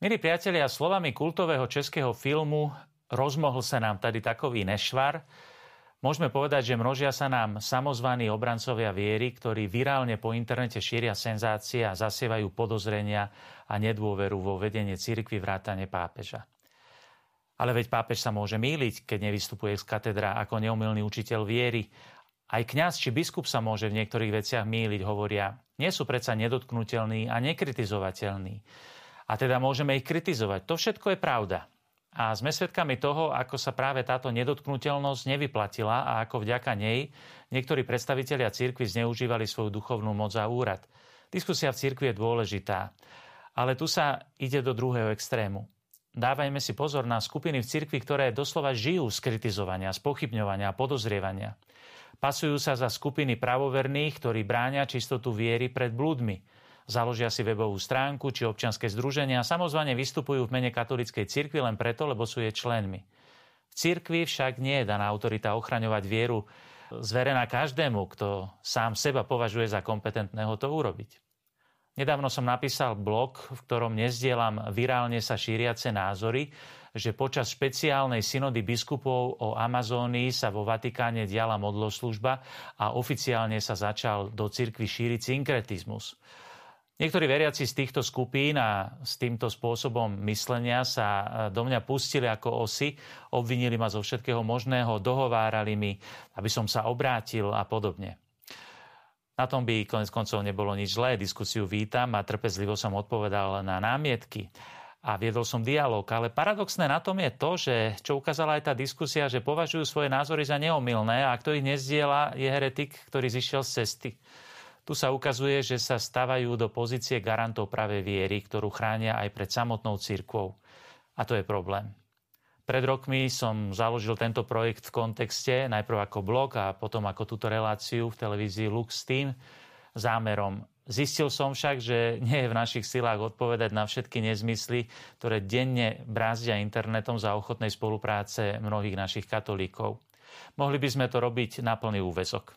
Milí priatelia, slovami kultového českého filmu rozmohl sa nám tady takový nešvar. Môžeme povedať, že množia sa nám samozvaní obrancovia viery, ktorí virálne po internete šíria senzácie a zasievajú podozrenia a nedôveru vo vedenie cirkvy vrátane pápeža. Ale veď pápež sa môže míliť, keď nevystupuje z katedra ako neumilný učiteľ viery. Aj kňaz či biskup sa môže v niektorých veciach míliť, hovoria. Nie sú predsa nedotknutelní a nekritizovateľní a teda môžeme ich kritizovať. To všetko je pravda. A sme svedkami toho, ako sa práve táto nedotknutelnosť nevyplatila a ako vďaka nej niektorí predstavitelia cirkvi zneužívali svoju duchovnú moc a úrad. Diskusia v cirkvi je dôležitá, ale tu sa ide do druhého extrému. Dávajme si pozor na skupiny v cirkvi, ktoré doslova žijú z kritizovania, z pochybňovania a podozrievania. Pasujú sa za skupiny pravoverných, ktorí bráňa čistotu viery pred blúdmi – Založia si webovú stránku či občianske združenia a samozvane vystupujú v mene katolíckej cirkvi len preto, lebo sú jej členmi. V cirkvi však nie je daná autorita ochraňovať vieru zverená každému, kto sám seba považuje za kompetentného to urobiť. Nedávno som napísal blog, v ktorom nezdielam virálne sa šíriace názory, že počas špeciálnej synody biskupov o Amazónii sa vo Vatikáne diala modloslužba a oficiálne sa začal do cirkvi šíriť synkretizmus. Niektorí veriaci z týchto skupín a s týmto spôsobom myslenia sa e, do mňa pustili ako osy, obvinili ma zo všetkého možného, dohovárali mi, aby som sa obrátil a podobne. Na tom by konec koncov nebolo nič zlé, diskusiu vítam a trpezlivo som odpovedal na námietky a viedol som dialog. Ale paradoxné na tom je to, že čo ukázala aj tá diskusia, že považujú svoje názory za neomilné a kto ich nezdiela, je heretik, ktorý zišiel z cesty. Tu sa ukazuje, že sa stavajú do pozície garantov práve viery, ktorú chránia aj pred samotnou církvou. A to je problém. Pred rokmi som založil tento projekt v kontexte najprv ako blog a potom ako túto reláciu v televízii Lux Team zámerom. Zistil som však, že nie je v našich silách odpovedať na všetky nezmysly, ktoré denne brázdia internetom za ochotnej spolupráce mnohých našich katolíkov. Mohli by sme to robiť na plný úvezok.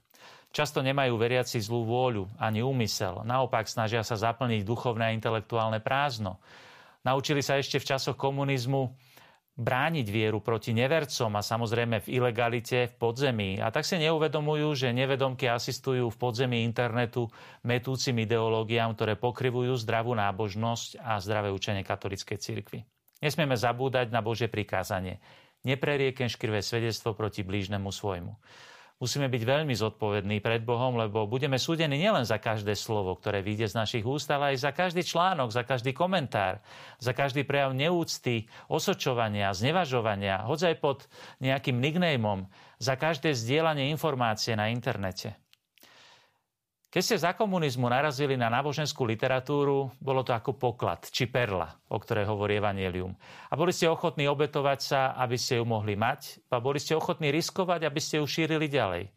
Často nemajú veriaci zlú vôľu ani úmysel. Naopak snažia sa zaplniť duchovné a intelektuálne prázdno. Naučili sa ešte v časoch komunizmu brániť vieru proti nevercom a samozrejme v ilegalite v podzemí. A tak si neuvedomujú, že nevedomky asistujú v podzemí internetu metúcim ideológiám, ktoré pokrivujú zdravú nábožnosť a zdravé učenie katolickej cirkvi. Nesmieme zabúdať na Božie prikázanie. Neprerieken škrivé svedectvo proti blížnemu svojmu musíme byť veľmi zodpovední pred Bohom, lebo budeme súdení nielen za každé slovo, ktoré vyjde z našich úst, ale aj za každý článok, za každý komentár, za každý prejav neúcty, osočovania, znevažovania, hoď aj pod nejakým nicknameom, za každé zdieľanie informácie na internete. Keď ste za komunizmu narazili na náboženskú literatúru, bolo to ako poklad či perla, o ktorej hovorí Evangelium. A boli ste ochotní obetovať sa, aby ste ju mohli mať, a boli ste ochotní riskovať, aby ste ju šírili ďalej.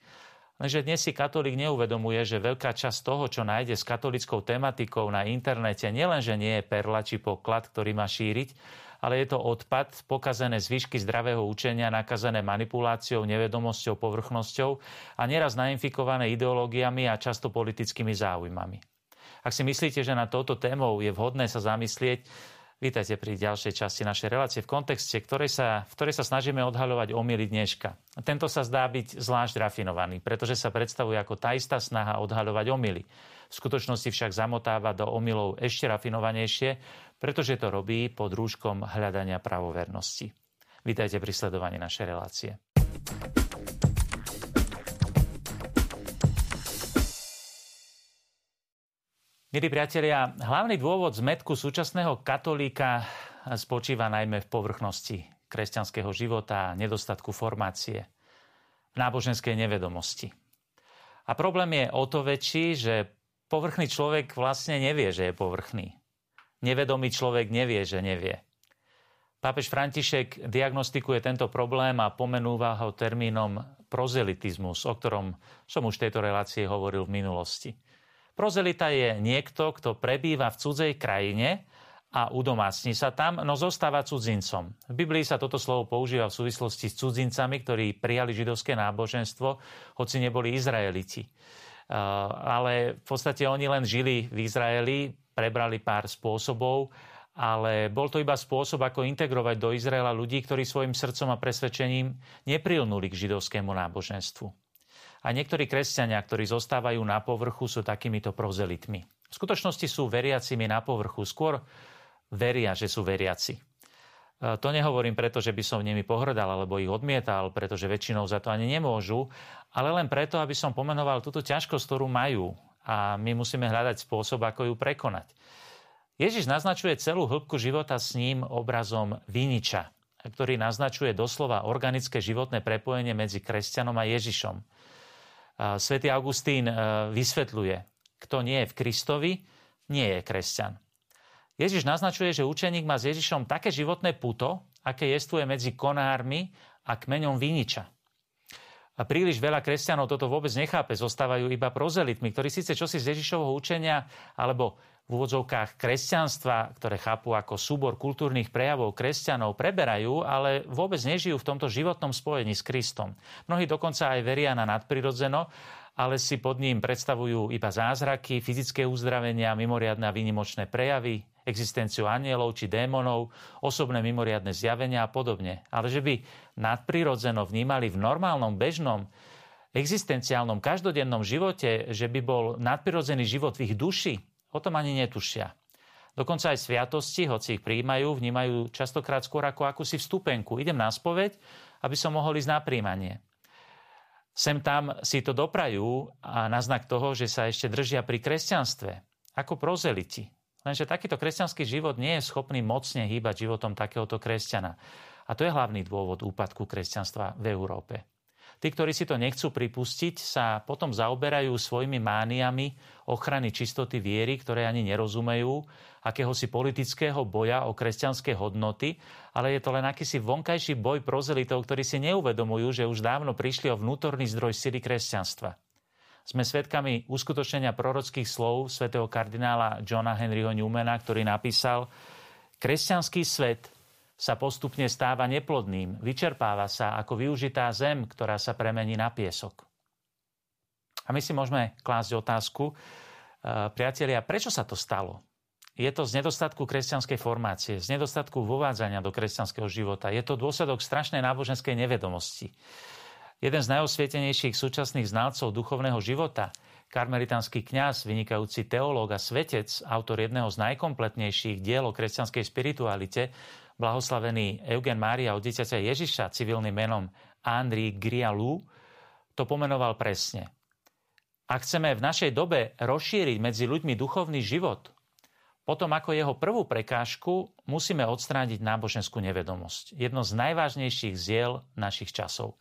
Lenže dnes si katolík neuvedomuje, že veľká časť toho, čo nájde s katolickou tematikou na internete, nielenže nie je perla či poklad, ktorý má šíriť, ale je to odpad, pokazené zvyšky zdravého učenia, nakazené manipuláciou, nevedomosťou, povrchnosťou a neraz nainfikované ideológiami a často politickými záujmami. Ak si myslíte, že na touto témou je vhodné sa zamyslieť, Vítajte pri ďalšej časti našej relácie v kontexte, ktorej sa, v ktorej sa snažíme odhaľovať omily dneška. Tento sa zdá byť zvlášť rafinovaný, pretože sa predstavuje ako tá istá snaha odhaľovať omily. V skutočnosti však zamotáva do omylov ešte rafinovanejšie, pretože to robí pod rúškom hľadania pravovernosti. Vítajte pri sledovaní našej relácie. Milí priatelia, hlavný dôvod zmetku súčasného katolíka spočíva najmä v povrchnosti kresťanského života a nedostatku formácie, v náboženskej nevedomosti. A problém je o to väčší, že povrchný človek vlastne nevie, že je povrchný nevedomý človek nevie, že nevie. Pápež František diagnostikuje tento problém a pomenúva ho termínom prozelitizmus, o ktorom som už v tejto relácii hovoril v minulosti. Prozelita je niekto, kto prebýva v cudzej krajine a udomácni sa tam, no zostáva cudzincom. V Biblii sa toto slovo používa v súvislosti s cudzincami, ktorí prijali židovské náboženstvo, hoci neboli Izraeliti. Ale v podstate oni len žili v Izraeli, prebrali pár spôsobov ale bol to iba spôsob, ako integrovať do Izraela ľudí, ktorí svojim srdcom a presvedčením neprilnuli k židovskému náboženstvu. A niektorí kresťania, ktorí zostávajú na povrchu, sú takýmito prozelitmi. V skutočnosti sú veriacimi na povrchu, skôr veria, že sú veriaci. E, to nehovorím preto, že by som nimi pohrdal alebo ich odmietal, pretože väčšinou za to ani nemôžu, ale len preto, aby som pomenoval túto ťažkosť, ktorú majú a my musíme hľadať spôsob, ako ju prekonať. Ježiš naznačuje celú hĺbku života s ním obrazom viniča, ktorý naznačuje doslova organické životné prepojenie medzi kresťanom a Ježišom. Svetý Augustín e, vysvetľuje, kto nie je v Kristovi, nie je kresťan. Ježiš naznačuje, že učeník má s Ježišom také životné puto, aké jestuje medzi konármi a kmeňom viniča. A príliš veľa kresťanov toto vôbec nechápe, zostávajú iba prozelitmi, ktorí síce čosi z Ježišovho učenia alebo v úvodzovkách kresťanstva, ktoré chápu ako súbor kultúrnych prejavov kresťanov, preberajú, ale vôbec nežijú v tomto životnom spojení s Kristom. Mnohí dokonca aj veria na nadprirodzeno, ale si pod ním predstavujú iba zázraky, fyzické uzdravenia, mimoriadne a výnimočné prejavy, existenciu anielov či démonov, osobné mimoriadne zjavenia a podobne. Ale že by nadprirodzeno vnímali v normálnom, bežnom, existenciálnom, každodennom živote, že by bol nadprirodzený život v ich duši, o tom ani netušia. Dokonca aj sviatosti, hoci ich príjmajú, vnímajú častokrát skôr ako akúsi vstupenku. Idem na spoveď, aby som mohol ísť na príjmanie. Sem tam si to doprajú a na znak toho, že sa ešte držia pri kresťanstve, ako prozeliti. Lenže takýto kresťanský život nie je schopný mocne hýbať životom takéhoto kresťana. A to je hlavný dôvod úpadku kresťanstva v Európe. Tí, ktorí si to nechcú pripustiť, sa potom zaoberajú svojimi mániami ochrany čistoty viery, ktoré ani nerozumejú, akéhosi politického boja o kresťanské hodnoty, ale je to len akýsi vonkajší boj prozelitov, ktorí si neuvedomujú, že už dávno prišli o vnútorný zdroj sily kresťanstva. Sme svedkami uskutočnenia prorockých slov svätého kardinála Johna Henryho Newmana, ktorý napísal Kresťanský svet sa postupne stáva neplodným, vyčerpáva sa ako využitá zem, ktorá sa premení na piesok. A my si môžeme klásť otázku, e, priatelia, prečo sa to stalo? Je to z nedostatku kresťanskej formácie, z nedostatku vovádzania do kresťanského života. Je to dôsledok strašnej náboženskej nevedomosti. Jeden z najosvietenejších súčasných znalcov duchovného života, karmelitánsky kňaz, vynikajúci teológ a svetec, autor jedného z najkompletnejších diel o kresťanskej spiritualite, blahoslavený Eugen Mária od dieťaťa Ježiša civilným menom Andri Grialu, to pomenoval presne. Ak chceme v našej dobe rozšíriť medzi ľuďmi duchovný život, potom ako jeho prvú prekážku musíme odstrániť náboženskú nevedomosť. Jedno z najvážnejších ziel našich časov.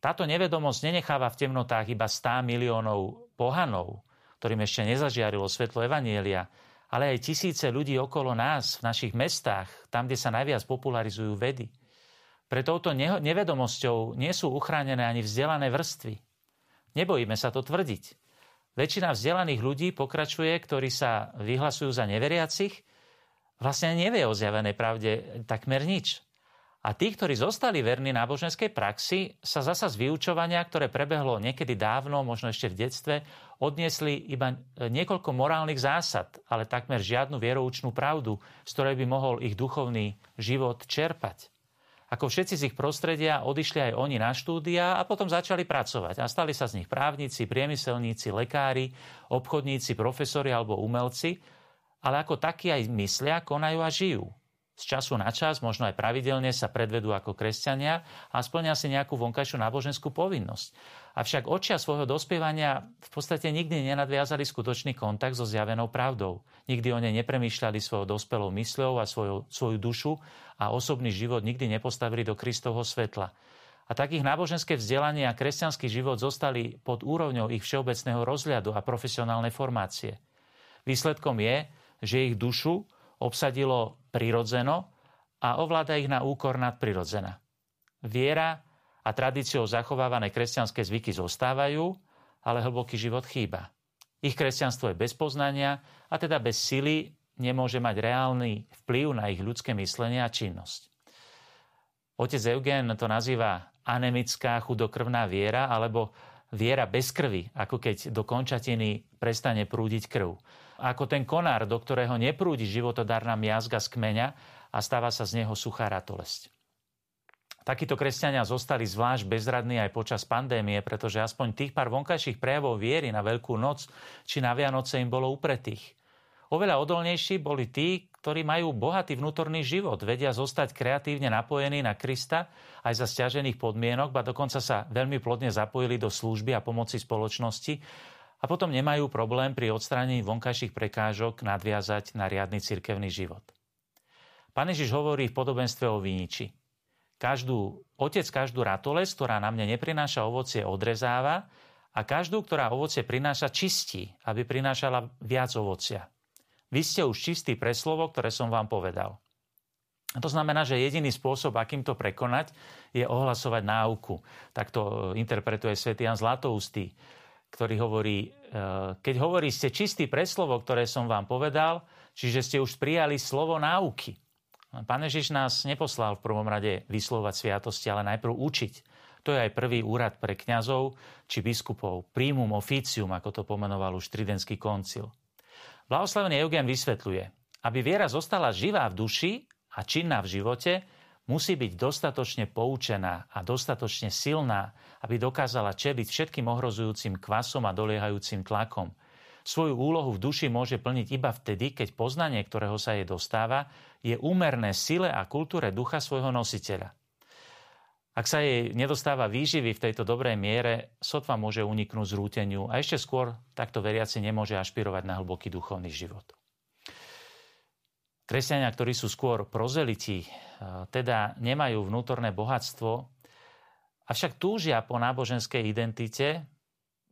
Táto nevedomosť nenecháva v temnotách iba 100 miliónov pohanov, ktorým ešte nezažiarilo svetlo Evanielia, ale aj tisíce ľudí okolo nás, v našich mestách, tam, kde sa najviac popularizujú vedy. Pre touto nevedomosťou nie sú uchránené ani vzdelané vrstvy. Nebojíme sa to tvrdiť. Väčšina vzdelaných ľudí pokračuje, ktorí sa vyhlasujú za neveriacich, vlastne nevie o zjavenej pravde takmer nič. A tí, ktorí zostali verní náboženskej praxi, sa zasa z vyučovania, ktoré prebehlo niekedy dávno, možno ešte v detstve, odniesli iba niekoľko morálnych zásad, ale takmer žiadnu vieroučnú pravdu, z ktorej by mohol ich duchovný život čerpať. Ako všetci z ich prostredia odišli aj oni na štúdia a potom začali pracovať. A stali sa z nich právnici, priemyselníci, lekári, obchodníci, profesori alebo umelci, ale ako takí aj myslia, konajú a žijú z času na čas, možno aj pravidelne sa predvedú ako kresťania a splňa si nejakú vonkajšiu náboženskú povinnosť. Avšak očia svojho dospievania v podstate nikdy nenadviazali skutočný kontakt so zjavenou pravdou. Nikdy o nej nepremýšľali svojou dospelou mysľou a svoju, svoju dušu a osobný život nikdy nepostavili do Kristovho svetla. A takých náboženské vzdelanie a kresťanský život zostali pod úrovňou ich všeobecného rozhľadu a profesionálnej formácie. Výsledkom je, že ich dušu obsadilo prirodzeno a ovláda ich na úkor nadprirodzena. Viera a tradíciou zachovávané kresťanské zvyky zostávajú, ale hlboký život chýba. Ich kresťanstvo je bez poznania a teda bez sily nemôže mať reálny vplyv na ich ľudské myslenie a činnosť. Otec Eugen to nazýva anemická chudokrvná viera alebo viera bez krvi, ako keď do končatiny prestane prúdiť krv. Ako ten konár, do ktorého neprúdi životodárna miazga z kmeňa a stáva sa z neho suchá ratolesť. Takíto kresťania zostali zvlášť bezradní aj počas pandémie, pretože aspoň tých pár vonkajších prejavov viery na Veľkú noc či na Vianoce im bolo upretých. Oveľa odolnejší boli tí, ktorí majú bohatý vnútorný život, vedia zostať kreatívne napojení na Krista aj za stiažených podmienok, ba dokonca sa veľmi plodne zapojili do služby a pomoci spoločnosti a potom nemajú problém pri odstránení vonkajších prekážok nadviazať na riadny cirkevný život. Pán Ježiš hovorí v podobenstve o viniči – Každú, otec každú ratoles, ktorá na mne neprináša ovocie, odrezáva a každú, ktorá ovocie prináša, čistí, aby prinášala viac ovocia. Vy ste už čistí pre slovo, ktoré som vám povedal. A to znamená, že jediný spôsob, akým to prekonať, je ohlasovať náuku. Tak to e, interpretuje svätý Jan Zlatoustý, ktorý hovorí, e, keď hovorí, ste čistí pre slovo, ktoré som vám povedal, čiže ste už prijali slovo náuky. Pán Ježiš nás neposlal v prvom rade vyslovať sviatosti, ale najprv učiť. To je aj prvý úrad pre kňazov či biskupov. Primum officium, ako to pomenoval už Tridentský koncil. Blahoslavený Eugen vysvetľuje, aby viera zostala živá v duši a činná v živote, musí byť dostatočne poučená a dostatočne silná, aby dokázala čeliť všetkým ohrozujúcim kvasom a doliehajúcim tlakom – Svoju úlohu v duši môže plniť iba vtedy, keď poznanie, ktorého sa jej dostáva, je úmerné sile a kultúre ducha svojho nositeľa. Ak sa jej nedostáva výživy v tejto dobrej miere, sotva môže uniknúť zrúteniu a ešte skôr takto veriaci nemôže ašpirovať na hlboký duchovný život. Kresťania, ktorí sú skôr prozeliti, teda nemajú vnútorné bohatstvo, avšak túžia po náboženskej identite,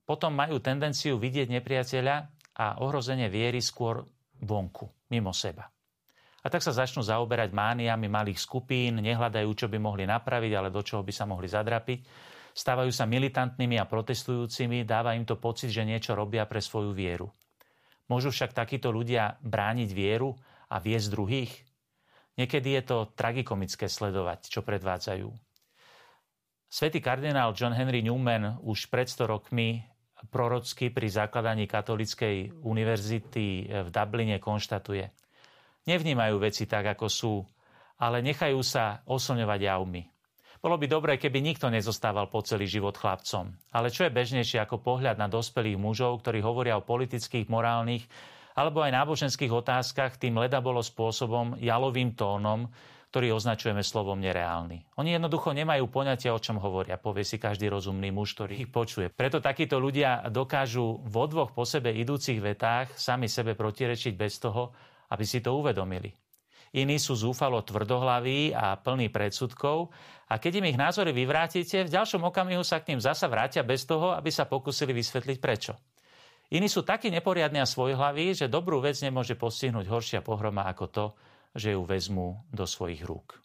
potom majú tendenciu vidieť nepriateľa a ohrozenie viery skôr vonku, mimo seba. A tak sa začnú zaoberať mániami malých skupín, nehľadajú, čo by mohli napraviť, ale do čoho by sa mohli zadrapiť. Stávajú sa militantnými a protestujúcimi, dáva im to pocit, že niečo robia pre svoju vieru. Môžu však takíto ľudia brániť vieru a viesť druhých? Niekedy je to tragikomické sledovať, čo predvádzajú. Svetý kardinál John Henry Newman už pred 100 rokmi prorocky pri zakladaní katolickej univerzity v Dubline konštatuje. Nevnímajú veci tak, ako sú, ale nechajú sa oslňovať javmi. Bolo by dobré, keby nikto nezostával po celý život chlapcom. Ale čo je bežnejšie ako pohľad na dospelých mužov, ktorí hovoria o politických, morálnych alebo aj náboženských otázkach tým leda bolo spôsobom, jalovým tónom, ktorý označujeme slovom nereálny. Oni jednoducho nemajú poňatia, o čom hovoria, povie si každý rozumný muž, ktorý ich počuje. Preto takíto ľudia dokážu vo dvoch po sebe idúcich vetách sami sebe protirečiť bez toho, aby si to uvedomili. Iní sú zúfalo tvrdohlaví a plní predsudkov a keď im ich názory vyvrátite, v ďalšom okamihu sa k ním zasa vrátia bez toho, aby sa pokúsili vysvetliť prečo. Iní sú takí neporiadni a svojhlaví, že dobrú vec nemôže postihnúť horšia pohroma ako to, že ju vezmú do svojich rúk.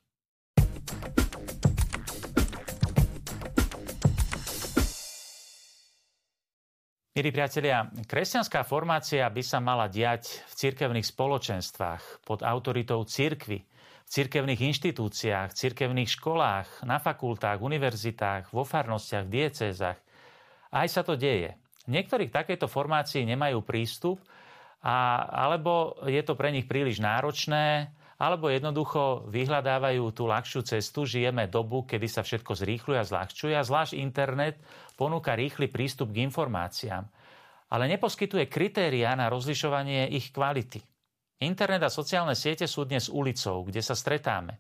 Milí priatelia, kresťanská formácia by sa mala diať v cirkevných spoločenstvách pod autoritou cirkvy, v cirkevných inštitúciách, cirkevných školách, na fakultách, univerzitách, vo farnostiach, v diecézach. Aj sa to deje. Niektorí k takejto formácii nemajú prístup, a, alebo je to pre nich príliš náročné, alebo jednoducho vyhľadávajú tú ľahšiu cestu. Žijeme dobu, kedy sa všetko zrýchluje a zľahčuje a zvlášť internet ponúka rýchly prístup k informáciám, ale neposkytuje kritériá na rozlišovanie ich kvality. Internet a sociálne siete sú dnes ulicou, kde sa stretáme.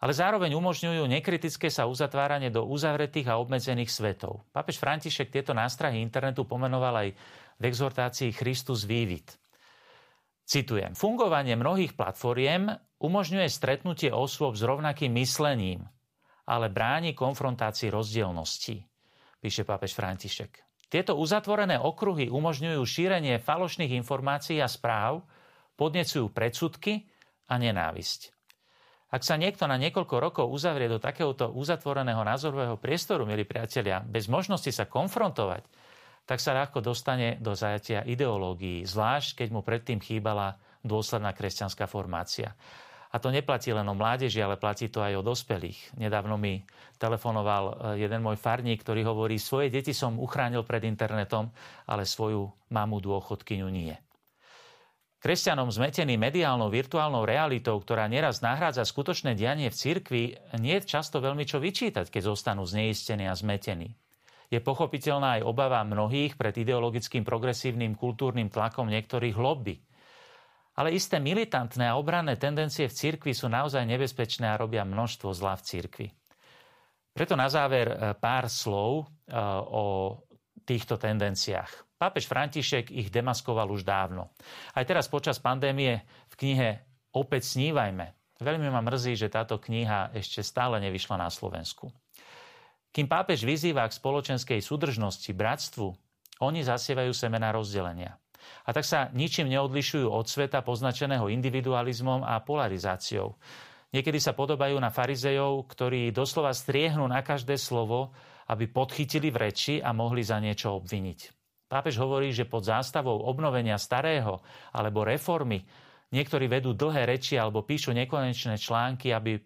Ale zároveň umožňujú nekritické sa uzatváranie do uzavretých a obmedzených svetov. Papež František tieto nástrahy internetu pomenoval aj v exhortácii Christus Vivit. Citujem, fungovanie mnohých platformiem umožňuje stretnutie osôb s rovnakým myslením, ale bráni konfrontácii rozdielností, píše pápež František. Tieto uzatvorené okruhy umožňujú šírenie falošných informácií a správ, podnecujú predsudky a nenávisť. Ak sa niekto na niekoľko rokov uzavrie do takéhoto uzatvoreného názorového priestoru, milí priatelia, bez možnosti sa konfrontovať, tak sa ľahko dostane do zajatia ideológií, zvlášť keď mu predtým chýbala dôsledná kresťanská formácia. A to neplatí len o mládeži, ale platí to aj o dospelých. Nedávno mi telefonoval eh, jeden môj farník, ktorý hovorí, svoje deti som uchránil pred internetom, ale svoju mamu dôchodkyňu nie. Kresťanom zmetený mediálnou virtuálnou realitou, ktorá neraz nahrádza skutočné dianie v cirkvi, nie je často veľmi čo vyčítať, keď zostanú zneistení a zmetení. Je pochopiteľná aj obava mnohých pred ideologickým progresívnym kultúrnym tlakom niektorých lobby. Ale isté militantné a obranné tendencie v cirkvi sú naozaj nebezpečné a robia množstvo zla v cirkvi. Preto na záver e, pár slov e, o týchto tendenciách. Pápež František ich demaskoval už dávno. Aj teraz počas pandémie v knihe Opäť snívajme. Veľmi ma mrzí, že táto kniha ešte stále nevyšla na Slovensku. Kým pápež vyzýva k spoločenskej súdržnosti, bratstvu, oni zasievajú semena rozdelenia. A tak sa ničím neodlišujú od sveta poznačeného individualizmom a polarizáciou. Niekedy sa podobajú na farizejov, ktorí doslova striehnú na každé slovo, aby podchytili v reči a mohli za niečo obviniť. Pápež hovorí, že pod zástavou obnovenia starého alebo reformy niektorí vedú dlhé reči alebo píšu nekonečné články, aby e,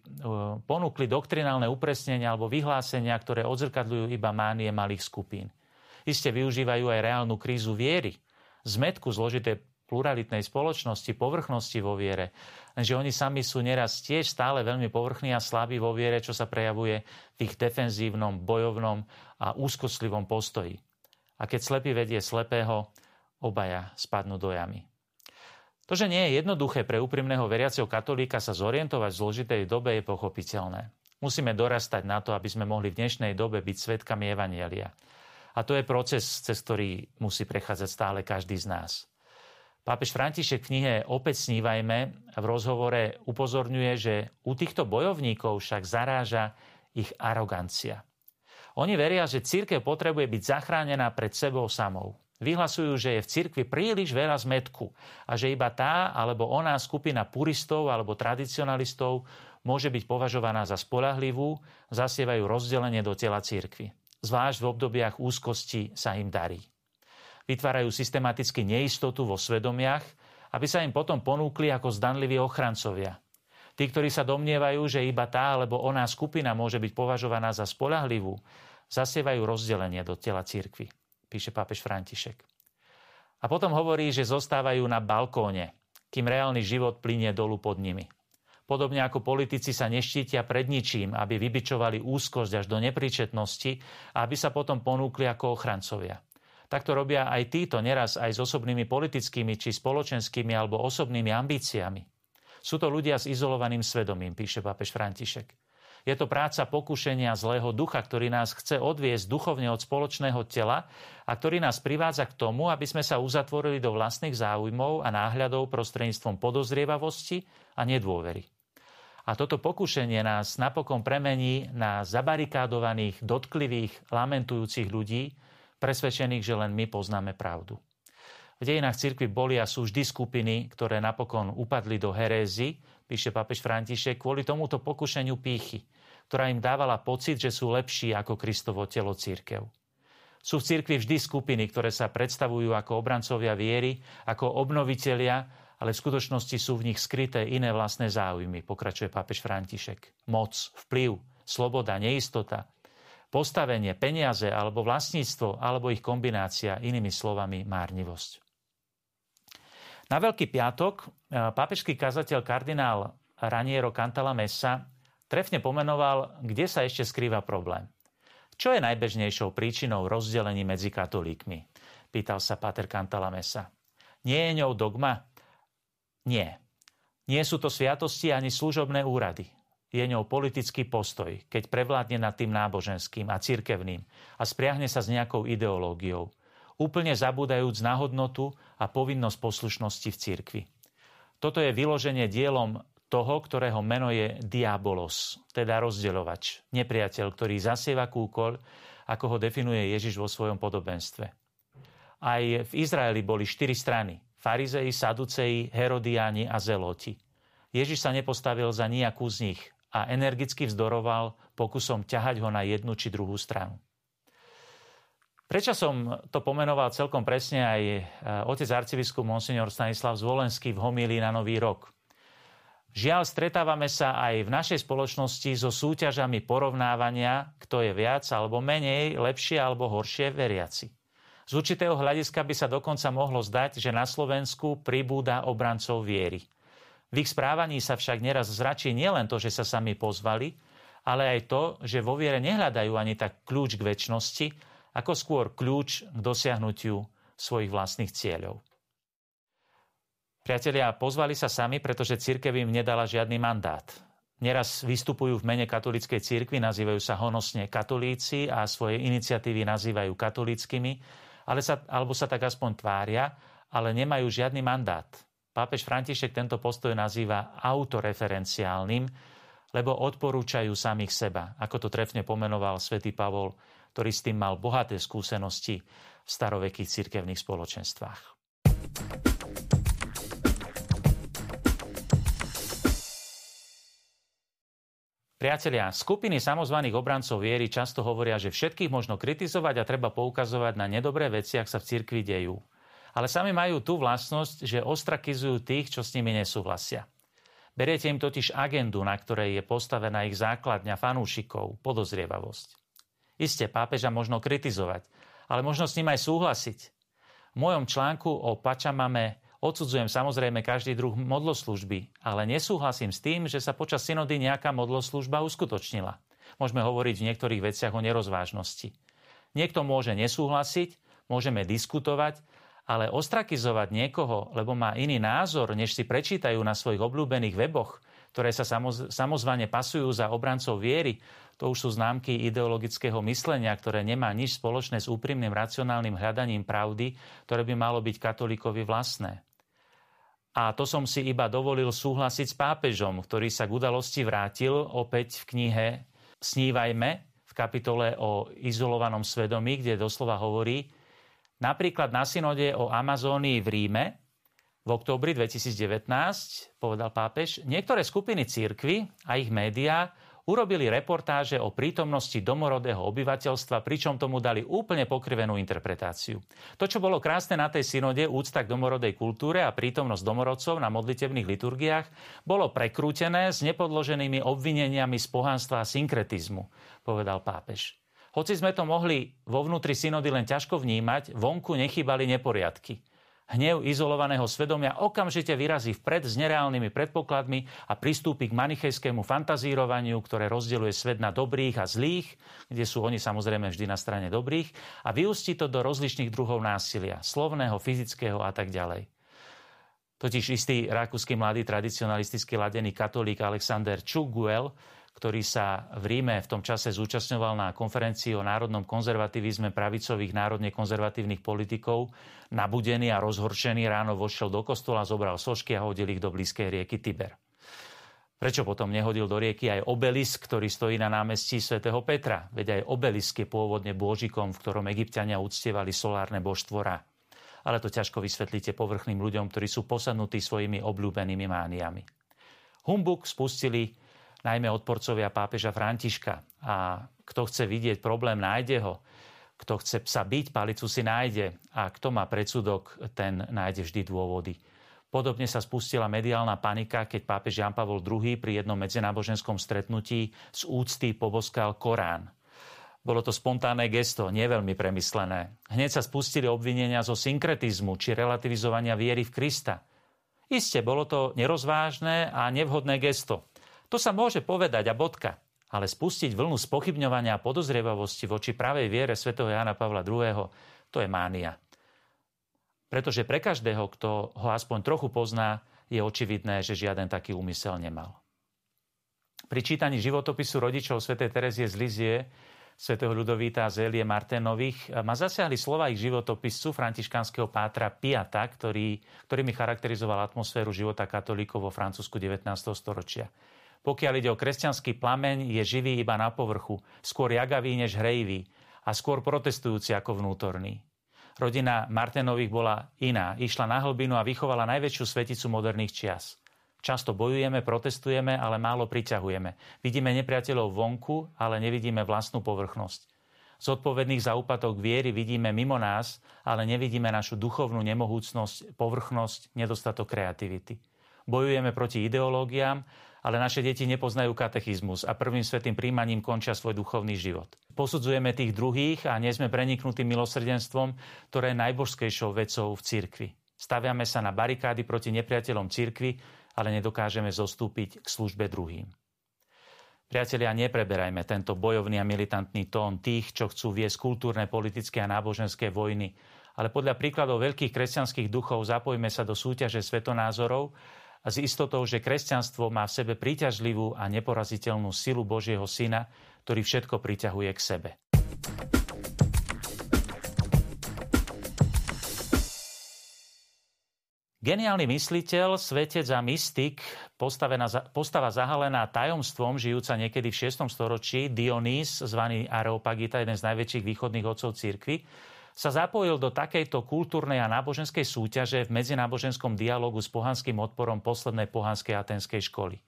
ponúkli doktrinálne upresnenia alebo vyhlásenia, ktoré odzrkadľujú iba mánie malých skupín. Iste využívajú aj reálnu krízu viery, zmetku zložitej pluralitnej spoločnosti, povrchnosti vo viere. Lenže oni sami sú neraz tiež stále veľmi povrchní a slabí vo viere, čo sa prejavuje v ich defenzívnom, bojovnom a úzkostlivom postoji. A keď slepý vedie slepého, obaja spadnú do jamy. To, že nie je jednoduché pre úprimného veriaceho katolíka sa zorientovať v zložitej dobe, je pochopiteľné. Musíme dorastať na to, aby sme mohli v dnešnej dobe byť svetkami Evanielia. A to je proces, cez ktorý musí prechádzať stále každý z nás. Pápež František v knihe Opäť snívajme v rozhovore upozorňuje, že u týchto bojovníkov však zaráža ich arogancia. Oni veria, že církev potrebuje byť zachránená pred sebou samou. Vyhlasujú, že je v cirkvi príliš veľa zmetku a že iba tá alebo oná skupina puristov alebo tradicionalistov môže byť považovaná za spolahlivú, zasievajú rozdelenie do tela cirkvi. Zvlášť v obdobiach úzkosti sa im darí. Vytvárajú systematicky neistotu vo svedomiach, aby sa im potom ponúkli ako zdanliví ochrancovia. Tí, ktorí sa domnievajú, že iba tá alebo oná skupina môže byť považovaná za spolahlivú, zasievajú rozdelenie do tela cirkvy, píše pápež František. A potom hovorí, že zostávajú na balkóne, kým reálny život plinie dolu pod nimi. Podobne ako politici sa neštítia pred ničím, aby vybičovali úzkosť až do nepríčetnosti a aby sa potom ponúkli ako ochrancovia. Takto robia aj títo neraz aj s osobnými politickými či spoločenskými alebo osobnými ambíciami. Sú to ľudia s izolovaným svedomím, píše pápež František. Je to práca pokušenia zlého ducha, ktorý nás chce odviesť duchovne od spoločného tela a ktorý nás privádza k tomu, aby sme sa uzatvorili do vlastných záujmov a náhľadov prostredníctvom podozrievavosti a nedôvery. A toto pokušenie nás napokon premení na zabarikádovaných, dotklivých, lamentujúcich ľudí, presvedčených, že len my poznáme pravdu. V dejinách cirkvi boli a sú vždy skupiny, ktoré napokon upadli do herézy, píše papež František, kvôli tomuto pokušeniu pýchy, ktorá im dávala pocit, že sú lepší ako Kristovo telo církev. Sú v cirkvi vždy skupiny, ktoré sa predstavujú ako obrancovia viery, ako obnovitelia, ale v skutočnosti sú v nich skryté iné vlastné záujmy, pokračuje pápež František. Moc, vplyv, sloboda, neistota, postavenie, peniaze alebo vlastníctvo, alebo ich kombinácia, inými slovami márnivosť. Na Veľký piatok e, pápežský kazateľ kardinál Raniero Cantala Messa trefne pomenoval, kde sa ešte skrýva problém. Čo je najbežnejšou príčinou rozdelení medzi katolíkmi? Pýtal sa Pater Cantala Messa. Nie je ňou dogma? Nie. Nie sú to sviatosti ani služobné úrady. Je ňou politický postoj, keď prevládne nad tým náboženským a cirkevným a spriahne sa s nejakou ideológiou – úplne zabúdajúc na hodnotu a povinnosť poslušnosti v cirkvi. Toto je vyloženie dielom toho, ktorého meno je diabolos, teda rozdeľovač, nepriateľ, ktorý zasieva kúkol, ako ho definuje Ježiš vo svojom podobenstve. Aj v Izraeli boli štyri strany. Farizei, Saduceji, Herodiáni a Zeloti. Ježiš sa nepostavil za nejakú z nich a energicky vzdoroval pokusom ťahať ho na jednu či druhú stranu. Prečo som to pomenoval celkom presne aj e, otec arcibiskup monsignor Stanislav Zvolenský v homílii na Nový rok. Žiaľ, stretávame sa aj v našej spoločnosti so súťažami porovnávania, kto je viac alebo menej, lepšie alebo horšie veriaci. Z určitého hľadiska by sa dokonca mohlo zdať, že na Slovensku pribúda obrancov viery. V ich správaní sa však neraz zračí nielen to, že sa sami pozvali, ale aj to, že vo viere nehľadajú ani tak kľúč k väčšnosti, ako skôr kľúč k dosiahnutiu svojich vlastných cieľov. Priatelia, pozvali sa sami, pretože církev im nedala žiadny mandát. Neraz vystupujú v mene katolíckej církvy, nazývajú sa honosne katolíci a svoje iniciatívy nazývajú katolíckými, ale sa, alebo sa tak aspoň tvária, ale nemajú žiadny mandát. Pápež František tento postoj nazýva autoreferenciálnym, lebo odporúčajú samých seba, ako to trefne pomenoval svätý Pavol, ktorý s tým mal bohaté skúsenosti v starovekých cirkevných spoločenstvách. Priatelia, skupiny samozvaných obrancov viery často hovoria, že všetkých možno kritizovať a treba poukazovať na nedobré veci, ak sa v cirkvi dejú. Ale sami majú tú vlastnosť, že ostrakizujú tých, čo s nimi nesúhlasia. Beriete im totiž agendu, na ktorej je postavená ich základňa fanúšikov, podozrievavosť. Isté, pápeža možno kritizovať, ale možno s ním aj súhlasiť. V mojom článku o Pačamame Odsudzujem samozrejme každý druh modloslužby, ale nesúhlasím s tým, že sa počas synody nejaká modloslužba uskutočnila. Môžeme hovoriť v niektorých veciach o nerozvážnosti. Niekto môže nesúhlasiť, môžeme diskutovať, ale ostrakizovať niekoho, lebo má iný názor, než si prečítajú na svojich obľúbených weboch, ktoré sa samozvane pasujú za obrancov viery, to už sú známky ideologického myslenia, ktoré nemá nič spoločné s úprimným racionálnym hľadaním pravdy, ktoré by malo byť katolíkovi vlastné. A to som si iba dovolil súhlasiť s pápežom, ktorý sa k udalosti vrátil opäť v knihe Snívajme v kapitole o izolovanom svedomí, kde doslova hovorí, napríklad na synode o Amazónii v Ríme v októbri 2019, povedal pápež, niektoré skupiny církvy a ich médiá urobili reportáže o prítomnosti domorodého obyvateľstva, pričom tomu dali úplne pokrivenú interpretáciu. To, čo bolo krásne na tej synode, úcta k domorodej kultúre a prítomnosť domorodcov na modlitebných liturgiách, bolo prekrútené s nepodloženými obvineniami z pohanstva a synkretizmu, povedal pápež. Hoci sme to mohli vo vnútri synody len ťažko vnímať, vonku nechybali neporiadky. Hnev izolovaného svedomia okamžite vyrazí vpred s nereálnymi predpokladmi a pristúpi k manichejskému fantazírovaniu, ktoré rozdeľuje svet na dobrých a zlých, kde sú oni samozrejme vždy na strane dobrých, a vyústi to do rozličných druhov násilia, slovného, fyzického a tak ďalej. Totiž istý rakúsky mladý tradicionalisticky ladený katolík Alexander Čuguel ktorý sa v Ríme v tom čase zúčastňoval na konferencii o národnom konzervativizme pravicových národne konzervatívnych politikov, nabudený a rozhorčený ráno vošiel do kostola, zobral sošky a hodil ich do blízkej rieky Tiber. Prečo potom nehodil do rieky aj obelisk, ktorý stojí na námestí svätého Petra? Veď aj obelisk je pôvodne bôžikom, v ktorom egyptiania uctievali solárne božstvora. Ale to ťažko vysvetlíte povrchným ľuďom, ktorí sú posadnutí svojimi obľúbenými mániami. Humbuk spustili najmä odporcovia pápeža Františka. A kto chce vidieť problém, nájde ho. Kto chce sa byť, palicu si nájde. A kto má predsudok, ten nájde vždy dôvody. Podobne sa spustila mediálna panika, keď pápež Jan Pavol II pri jednom medzináboženskom stretnutí z úcty poboskal Korán. Bolo to spontánne gesto, neveľmi premyslené. Hneď sa spustili obvinenia zo synkretizmu či relativizovania viery v Krista. Isté, bolo to nerozvážne a nevhodné gesto. To sa môže povedať a bodka. Ale spustiť vlnu spochybňovania a podozrievavosti voči pravej viere svätého Jana Pavla II. to je mánia. Pretože pre každého, kto ho aspoň trochu pozná, je očividné, že žiaden taký úmysel nemal. Pri čítaní životopisu rodičov svätej Terezie z Lizie, svätého Ľudovíta Zélie Martenových ma zasiahli slova ich životopisu františkánskeho pátra Piata, ktorý, ktorými charakterizoval atmosféru života katolíkov vo Francúzsku 19. storočia. Pokiaľ ide o kresťanský plameň, je živý iba na povrchu, skôr jagavý než hrejivý a skôr protestujúci ako vnútorný. Rodina Martenových bola iná, išla na hlbinu a vychovala najväčšiu sveticu moderných čias. Často bojujeme, protestujeme, ale málo priťahujeme. Vidíme nepriateľov vonku, ale nevidíme vlastnú povrchnosť. Zodpovedných za úpadok viery vidíme mimo nás, ale nevidíme našu duchovnú nemohúcnosť, povrchnosť, nedostatok kreativity. Bojujeme proti ideológiám, ale naše deti nepoznajú katechizmus a prvým svetým príjmaním končia svoj duchovný život. Posudzujeme tých druhých a nie sme preniknutí milosrdenstvom, ktoré je najbožskejšou vecou v cirkvi. Staviame sa na barikády proti nepriateľom cirkvi, ale nedokážeme zostúpiť k službe druhým. Priatelia, nepreberajme tento bojovný a militantný tón tých, čo chcú viesť kultúrne, politické a náboženské vojny, ale podľa príkladov veľkých kresťanských duchov zapojme sa do súťaže svetonázorov a s istotou, že kresťanstvo má v sebe príťažlivú a neporaziteľnú silu Božieho Syna, ktorý všetko priťahuje k sebe. Geniálny mysliteľ, svetec a mystik, postava zahalená tajomstvom, žijúca niekedy v 6. storočí, Dionys, zvaný Areopagita, jeden z najväčších východných otcov cirkvy, sa zapojil do takejto kultúrnej a náboženskej súťaže v medzináboženskom dialogu s pohanským odporom poslednej pohanskej atenskej školy.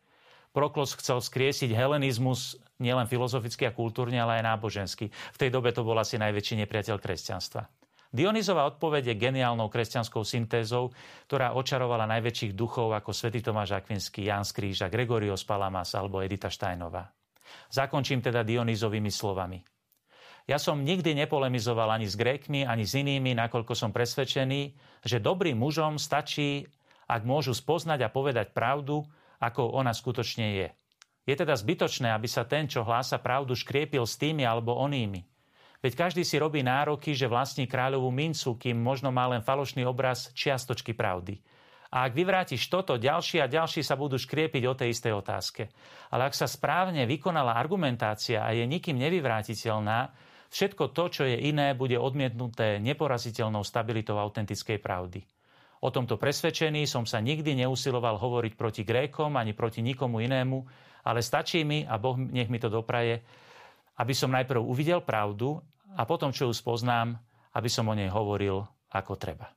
Proklos chcel skriesiť helenizmus nielen filozoficky a kultúrne, ale aj nábožensky. V tej dobe to bol asi najväčší nepriateľ kresťanstva. Dionizová odpoveď je geniálnou kresťanskou syntézou, ktorá očarovala najväčších duchov ako svätý Tomáš Akvinský, Jan Skríža, Gregorios Palamas alebo Edita Štajnová. Zakončím teda Dionizovými slovami. Ja som nikdy nepolemizoval ani s Grékmi, ani s inými, nakoľko som presvedčený, že dobrým mužom stačí, ak môžu spoznať a povedať pravdu, ako ona skutočne je. Je teda zbytočné, aby sa ten, čo hlása pravdu, škriepil s tými alebo onými. Veď každý si robí nároky, že vlastní kráľovú mincu, kým možno má len falošný obraz čiastočky pravdy. A ak vyvrátiš toto, ďalší a ďalší sa budú škriepiť o tej istej otázke. Ale ak sa správne vykonala argumentácia a je nikým nevyvrátiteľná, Všetko to, čo je iné, bude odmietnuté neporaziteľnou stabilitou autentickej pravdy. O tomto presvedčení som sa nikdy neusiloval hovoriť proti Grékom ani proti nikomu inému, ale stačí mi, a Boh nech mi to dopraje, aby som najprv uvidel pravdu a potom, čo ju spoznám, aby som o nej hovoril ako treba.